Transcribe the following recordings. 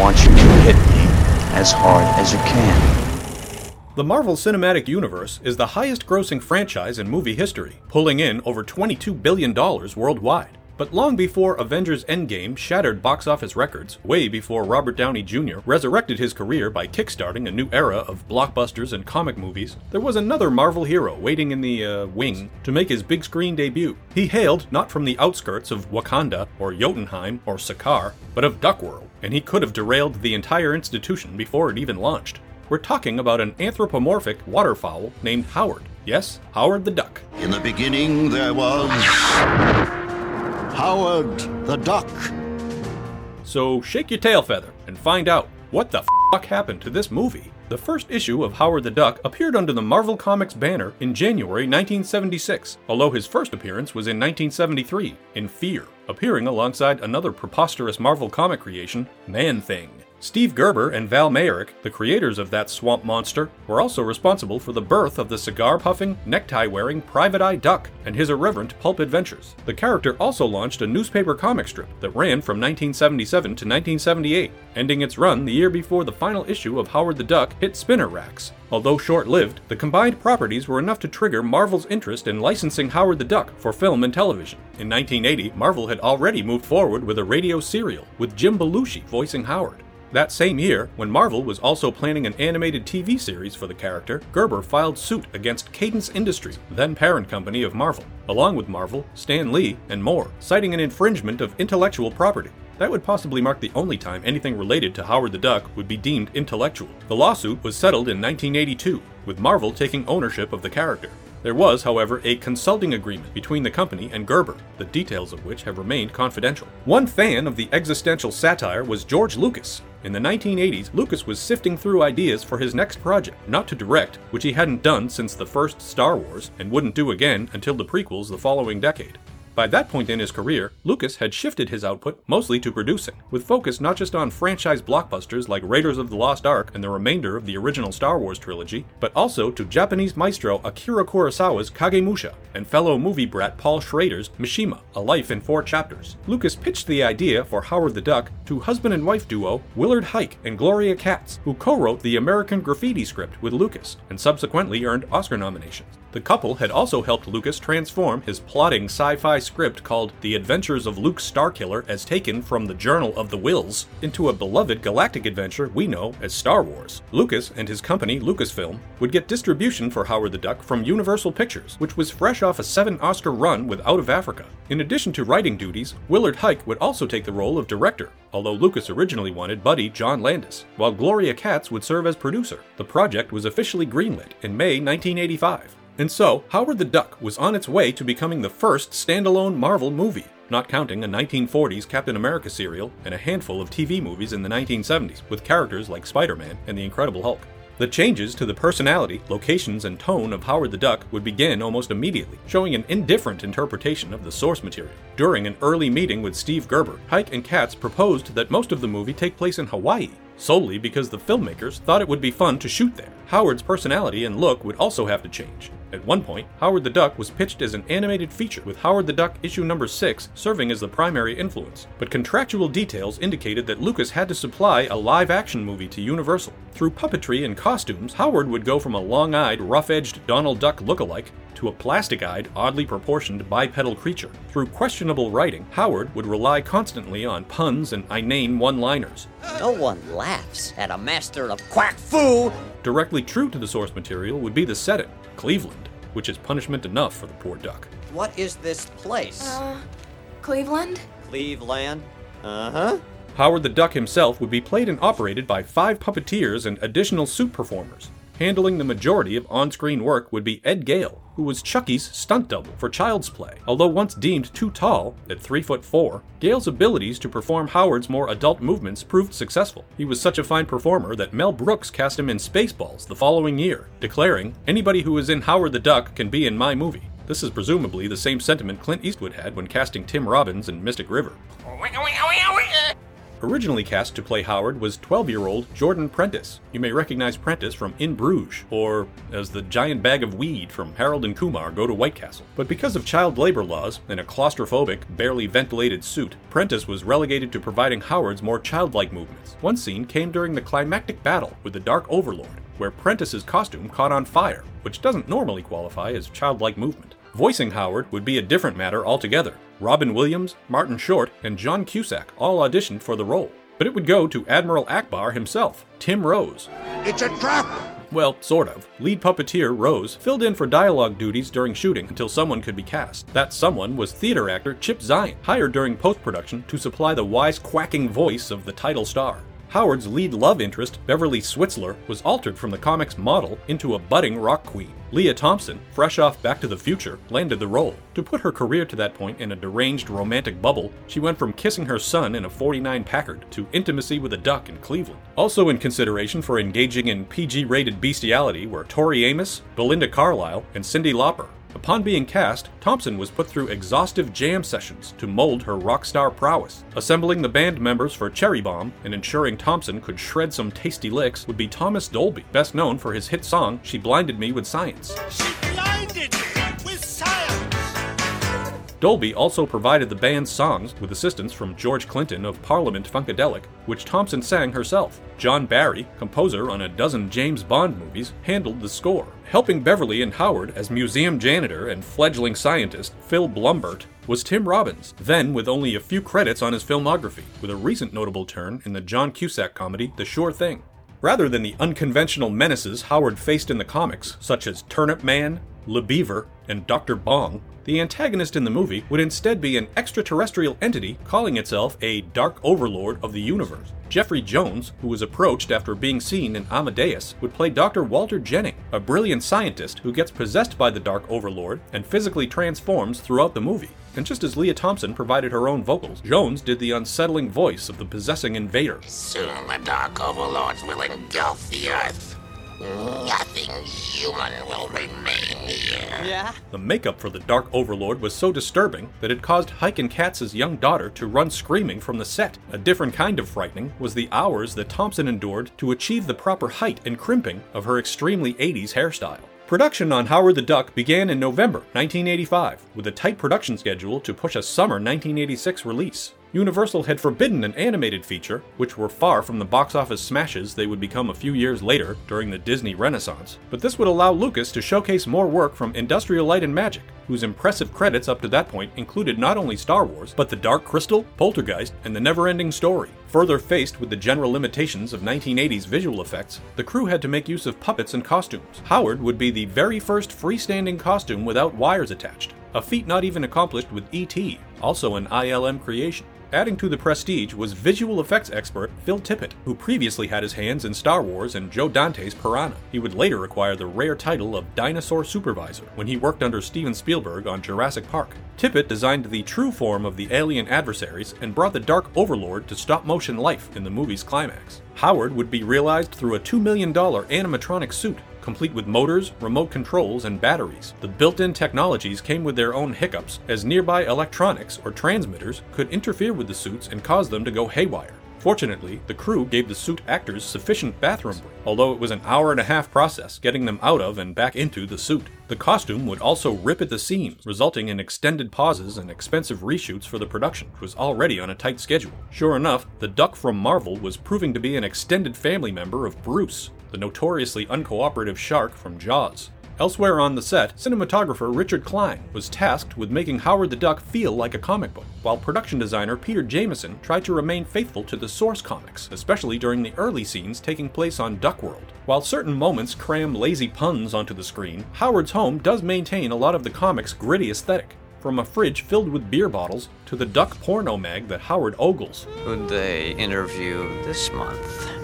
want you to hit me as hard as you can. The Marvel Cinematic Universe is the highest grossing franchise in movie history, pulling in over $22 billion worldwide. But long before Avengers Endgame shattered box office records, way before Robert Downey Jr. resurrected his career by kickstarting a new era of blockbusters and comic movies, there was another Marvel hero waiting in the uh, wing to make his big screen debut. He hailed not from the outskirts of Wakanda or Jotunheim or Sakaar, but of Duckworld, and he could have derailed the entire institution before it even launched. We're talking about an anthropomorphic waterfowl named Howard. Yes, Howard the Duck. In the beginning, there was. Howard the Duck. So shake your tail feather and find out what the fuck happened to this movie. The first issue of Howard the Duck appeared under the Marvel Comics banner in January 1976, although his first appearance was in 1973 in Fear, appearing alongside another preposterous Marvel comic creation, Man Thing. Steve Gerber and Val Mayerik, the creators of that swamp monster, were also responsible for the birth of the cigar puffing, necktie wearing Private Eye Duck and his irreverent pulp adventures. The character also launched a newspaper comic strip that ran from 1977 to 1978, ending its run the year before the final issue of Howard the Duck hit spinner racks. Although short lived, the combined properties were enough to trigger Marvel's interest in licensing Howard the Duck for film and television. In 1980, Marvel had already moved forward with a radio serial, with Jim Belushi voicing Howard. That same year, when Marvel was also planning an animated TV series for the character, Gerber filed suit against Cadence Industries, then parent company of Marvel, along with Marvel, Stan Lee, and more, citing an infringement of intellectual property. That would possibly mark the only time anything related to Howard the Duck would be deemed intellectual. The lawsuit was settled in 1982, with Marvel taking ownership of the character. There was, however, a consulting agreement between the company and Gerber, the details of which have remained confidential. One fan of the existential satire was George Lucas. In the 1980s, Lucas was sifting through ideas for his next project, not to direct, which he hadn't done since the first Star Wars, and wouldn't do again until the prequels the following decade. By that point in his career, Lucas had shifted his output mostly to producing, with focus not just on franchise blockbusters like Raiders of the Lost Ark and the remainder of the original Star Wars trilogy, but also to Japanese maestro Akira Kurosawa's Kagemusha and fellow movie brat Paul Schrader's Mishima, A Life in Four Chapters. Lucas pitched the idea for Howard the Duck to husband and wife duo Willard Huyck and Gloria Katz, who co-wrote the American Graffiti script with Lucas and subsequently earned Oscar nominations. The couple had also helped Lucas transform his plotting sci fi script called The Adventures of Luke Starkiller as taken from the Journal of the Whills, into a beloved galactic adventure we know as Star Wars. Lucas and his company, Lucasfilm, would get distribution for Howard the Duck from Universal Pictures, which was fresh off a seven Oscar run with Out of Africa. In addition to writing duties, Willard Huyck would also take the role of director, although Lucas originally wanted buddy John Landis, while Gloria Katz would serve as producer. The project was officially greenlit in May 1985. And so, Howard the Duck was on its way to becoming the first standalone Marvel movie, not counting a 1940s Captain America serial and a handful of TV movies in the 1970s with characters like Spider Man and the Incredible Hulk. The changes to the personality, locations, and tone of Howard the Duck would begin almost immediately, showing an indifferent interpretation of the source material. During an early meeting with Steve Gerber, Huyck and Katz proposed that most of the movie take place in Hawaii, solely because the filmmakers thought it would be fun to shoot there. Howard's personality and look would also have to change. At one point, Howard the Duck was pitched as an animated feature, with Howard the Duck issue number 6 serving as the primary influence. But contractual details indicated that Lucas had to supply a live action movie to Universal. Through puppetry and costumes, Howard would go from a long eyed, rough edged Donald Duck look-alike to a plastic eyed, oddly proportioned bipedal creature. Through questionable writing, Howard would rely constantly on puns and inane one liners. No one laughs at a master of quack foo. Directly true to the source material would be the setting, Cleveland, which is punishment enough for the poor duck. What is this place? Uh, Cleveland? Cleveland? Uh huh. Howard the Duck himself would be played and operated by five puppeteers and additional suit performers. Handling the majority of on screen work would be Ed Gale, who was Chucky's stunt double for Child's Play. Although once deemed too tall, at 3 foot 4, Gale's abilities to perform Howard's more adult movements proved successful. He was such a fine performer that Mel Brooks cast him in Spaceballs the following year, declaring, Anybody who is in Howard the Duck can be in my movie. This is presumably the same sentiment Clint Eastwood had when casting Tim Robbins in Mystic River. Oh, oh, oh, Originally cast to play Howard was 12 year old Jordan Prentice. You may recognize Prentice from In Bruges, or as the giant bag of weed from Harold and Kumar Go to White Castle. But because of child labor laws and a claustrophobic, barely ventilated suit, Prentice was relegated to providing Howard's more childlike movements. One scene came during the climactic battle with the Dark Overlord, where Prentice's costume caught on fire, which doesn't normally qualify as childlike movement. Voicing Howard would be a different matter altogether. Robin Williams, Martin Short, and John Cusack all auditioned for the role. But it would go to Admiral Ackbar himself, Tim Rose. It's a trap! Well, sort of. Lead puppeteer Rose filled in for dialogue duties during shooting until someone could be cast. That someone was theater actor Chip Zien, hired during post production to supply the wise quacking voice of the title star. Howard's lead love interest, Beverly Switzler, was altered from the comic's model into a budding rock queen. Lea Thompson, fresh off Back to the Future, landed the role. To put her career to that point in a deranged romantic bubble, she went from kissing her son in a 49 Packard to intimacy with a duck in Cleveland. Also in consideration for engaging in PG rated bestiality were Tori Amos, Belinda Carlisle, and Cyndi Lauper. Upon being cast, Thompson was put through exhaustive jam sessions to mold her rock star prowess. Assembling the band members for Cherry Bomb and ensuring Thompson could shred some tasty licks would be Thomas Dolby, best known for his hit song She Blinded Me with Science. She blinded me. Dolby also provided the band's songs with assistance from George Clinton of Parliament Funkadelic, which Thompson sang herself. John Barry, composer on a dozen James Bond movies, handled the score. Helping Beverly and Howard as museum janitor and fledgling scientist Phil Blumburtt was Tim Robbins, then with only a few credits on his filmography, with a recent notable turn in the John Cusack comedy The Sure Thing. Rather than the unconventional menaces Howard faced in the comics, such as Turnip Man, Le Beaver, and Dr. Bong, the antagonist in the movie would instead be an extraterrestrial entity calling itself a Dark Overlord of the universe. Jeffrey Jones, who was approached after being seen in Amadeus, would play Dr. Walter Jennings, a brilliant scientist who gets possessed by the Dark Overlord and physically transforms throughout the movie. And just as Lea Thompson provided her own vocals, Jones did the unsettling voice of the possessing invader. Soon the Dark Overlords will engulf the Earth. Nothing human will remain here. Yeah? The makeup for the Dark Overlord was so disturbing that it caused Huyck and Katz's young daughter to run screaming from the set. A different kind of frightening was the hours that Thompson endured to achieve the proper height and crimping of her extremely 80s hairstyle. Production on Howard the Duck began in November 1985, with a tight production schedule to push a summer 1986 release. Universal had forbidden an animated feature, which were far from the box office smashes they would become a few years later during the Disney Renaissance. But this would allow Lucas to showcase more work from Industrial Light and Magic, whose impressive credits up to that point included not only Star Wars, but The Dark Crystal, Poltergeist, and The Never Ending Story. Further faced with the general limitations of 1980s visual effects, the crew had to make use of puppets and costumes. Howard would be the very first freestanding costume without wires attached, a feat not even accomplished with E.T., also an ILM creation. Adding to the prestige was visual effects expert Phil Tippett, who previously had his hands in Star Wars and Joe Dante's Piranha. He would later acquire the rare title of Dinosaur Supervisor when he worked under Steven Spielberg on Jurassic Park. Tippett designed the true form of the alien adversaries and brought the Dark Overlord to stop motion life in the movie's climax. Howard would be realized through a $2 million animatronic suit complete with motors, remote controls, and batteries. The built in technologies came with their own hiccups, as nearby electronics or transmitters could interfere with the suits and cause them to go haywire. Fortunately, the crew gave the suit actors sufficient bathroom break, although it was an hour and a half process getting them out of and back into the suit. The costume would also rip at the seams, resulting in extended pauses and expensive reshoots for the production, which was already on a tight schedule. Sure enough, the duck from Marvel was proving to be an extended family member of Bruce, the notoriously uncooperative shark from Jaws. Elsewhere on the set, cinematographer Richard Kline was tasked with making Howard the Duck feel like a comic book, while production designer Peter Jamison tried to remain faithful to the source comics, especially during the early scenes taking place on Duckworld. While certain moments cram lazy puns onto the screen, Howard's home does maintain a lot of the comic's gritty aesthetic. From a fridge filled with beer bottles to the duck porno mag that Howard ogles. Who'd they interview this month?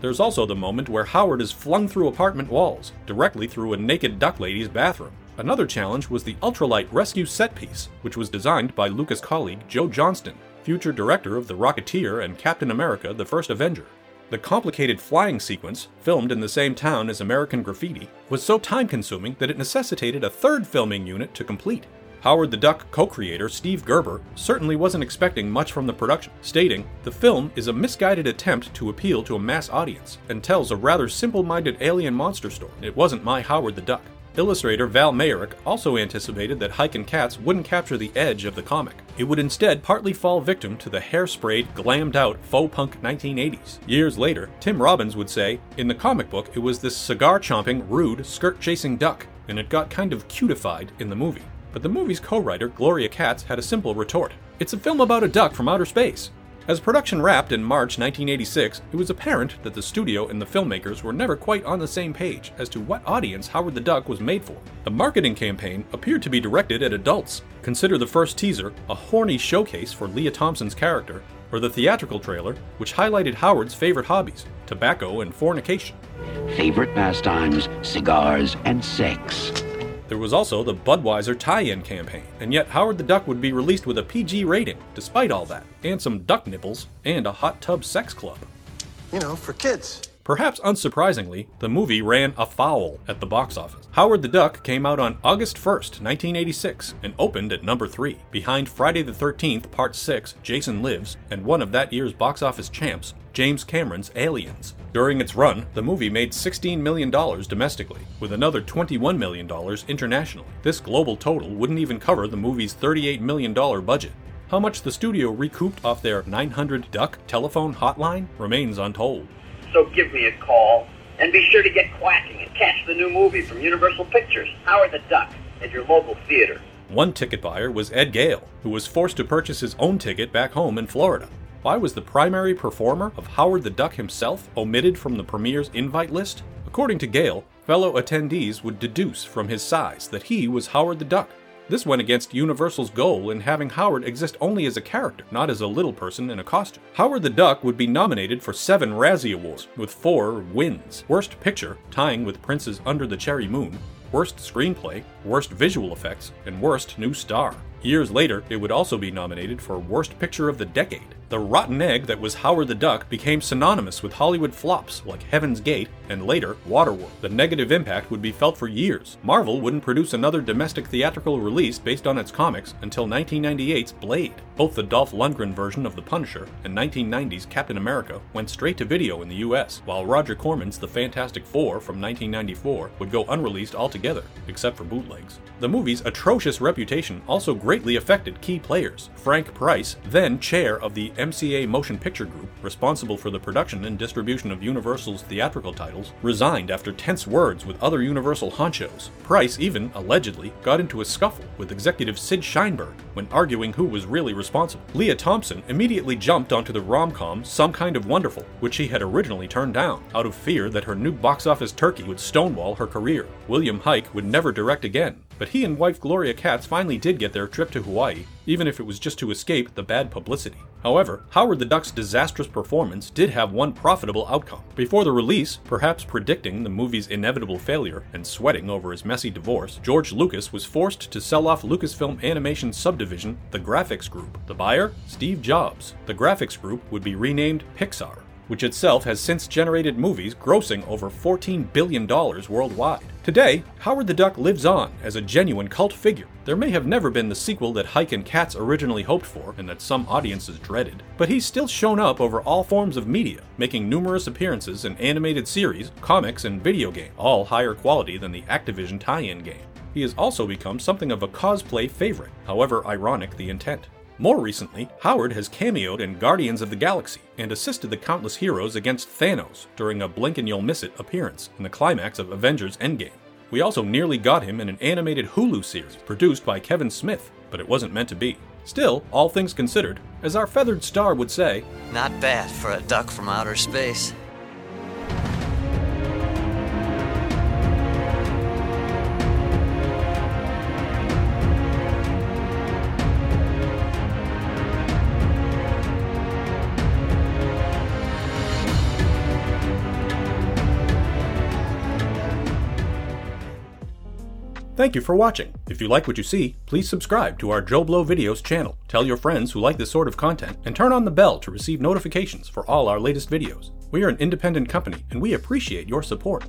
There's also the moment where Howard is flung through apartment walls, directly through a naked duck lady's bathroom. Another challenge was the ultralight rescue set piece, which was designed by Lucas colleague Joe Johnston, future director of The Rocketeer and Captain America The First Avenger. The complicated flying sequence, filmed in the same town as American Graffiti, was so time consuming that it necessitated a third filming unit to complete. Howard the Duck co creator Steve Gerber certainly wasn't expecting much from the production, stating, The film is a misguided attempt to appeal to a mass audience and tells a rather simple minded alien monster story. It wasn't my Howard the Duck. Illustrator Val Mayerik also anticipated that Huyck and Katz wouldn't capture the edge of the comic. It would instead partly fall victim to the hairsprayed, glammed out faux punk 1980s. Years later, Tim Robbins would say, In the comic book, it was this cigar chomping, rude, skirt chasing duck, and it got kind of cutified in the movie. But the movie's co writer, Gloria Katz, had a simple retort It's a film about a duck from outer space. As production wrapped in March 1986, it was apparent that the studio and the filmmakers were never quite on the same page as to what audience Howard the Duck was made for. The marketing campaign appeared to be directed at adults. Consider the first teaser, a horny showcase for Lea Thompson's character, or the theatrical trailer, which highlighted Howard's favorite hobbies tobacco and fornication. Favorite pastimes, cigars, and sex. There was also the Budweiser tie in campaign, and yet Howard the Duck would be released with a PG rating, despite all that, and some duck nipples, and a hot tub sex club. You know, for kids. Perhaps unsurprisingly, the movie ran afoul at the box office. Howard the Duck came out on August 1st, 1986, and opened at number 3, behind Friday the 13th, Part 6, Jason Lives, and one of that year's box office champs, James Cameron's Aliens. During its run, the movie made $16 million domestically, with another $21 million internationally. This global total wouldn't even cover the movie's $38 million budget. How much the studio recouped off their 900 duck telephone hotline remains untold. So give me a call, and be sure to get quacking and catch the new movie from Universal Pictures, Howard the Duck, at your local theater. One ticket buyer was Ed Gale, who was forced to purchase his own ticket back home in Florida. Why was the primary performer of Howard the Duck himself omitted from the premiere's invite list? According to Gale, fellow attendees would deduce from his size that he was Howard the Duck. This went against Universal's goal in having Howard exist only as a character, not as a little person in a costume. Howard the Duck would be nominated for seven Razzie Awards, with four wins Worst Picture, tying with Prince's Under the Cherry Moon, Worst Screenplay, Worst Visual Effects, and Worst New Star. Years later, it would also be nominated for Worst Picture of the Decade. The rotten egg that was Howard the Duck became synonymous with Hollywood flops like Heaven's Gate and later Waterworld. The negative impact would be felt for years. Marvel wouldn't produce another domestic theatrical release based on its comics until 1998's Blade. Both the Dolph Lundgren version of The Punisher and 1990's Captain America went straight to video in the US, while Roger Corman's The Fantastic Four from 1994 would go unreleased altogether, except for bootlegs. The movie's atrocious reputation also greatly affected key players. Frank Price, then chair of the MCA Motion Picture Group, responsible for the production and distribution of Universal's theatrical titles, resigned after tense words with other Universal honchos. Price even, allegedly, got into a scuffle with executive Sid Sheinberg when arguing who was really responsible. Lea Thompson immediately jumped onto the rom com Some Kind of Wonderful, which she had originally turned down, out of fear that her new box office turkey would stonewall her career. William Huyck would never direct again, but he and wife Gloria Katz finally did get their trip to Hawaii, even if it was just to escape the bad publicity. However, Howard the Duck's disastrous performance did have one profitable outcome. Before the release, perhaps predicting the movie's inevitable failure and sweating over his messy divorce, George Lucas was forced to sell off Lucasfilm Animation subdivision, the Graphics Group. The buyer? Steve Jobs. The Graphics Group would be renamed Pixar which itself has since generated movies grossing over $14 billion worldwide. Today, Howard the Duck lives on as a genuine cult figure. There may have never been the sequel that Huyck and Katz originally hoped for and that some audiences dreaded, but he's still shown up over all forms of media, making numerous appearances in animated series, comics, and video game, all higher quality than the Activision tie-in game. He has also become something of a cosplay favorite, however ironic the intent. More recently, Howard has cameoed in Guardians of the Galaxy and assisted the countless heroes against Thanos during a blink and you'll miss it appearance in the climax of Avengers Endgame. We also nearly got him in an animated Hulu series produced by Kevin Smith, but it wasn't meant to be. Still, all things considered, as our feathered star would say, Not bad for a duck from outer space. Thank you for watching. If you like what you see, please subscribe to our JoBlo Videos channel, tell your friends who like this sort of content, and turn on the bell to receive notifications for all our latest videos. We are an independent company and we appreciate your support.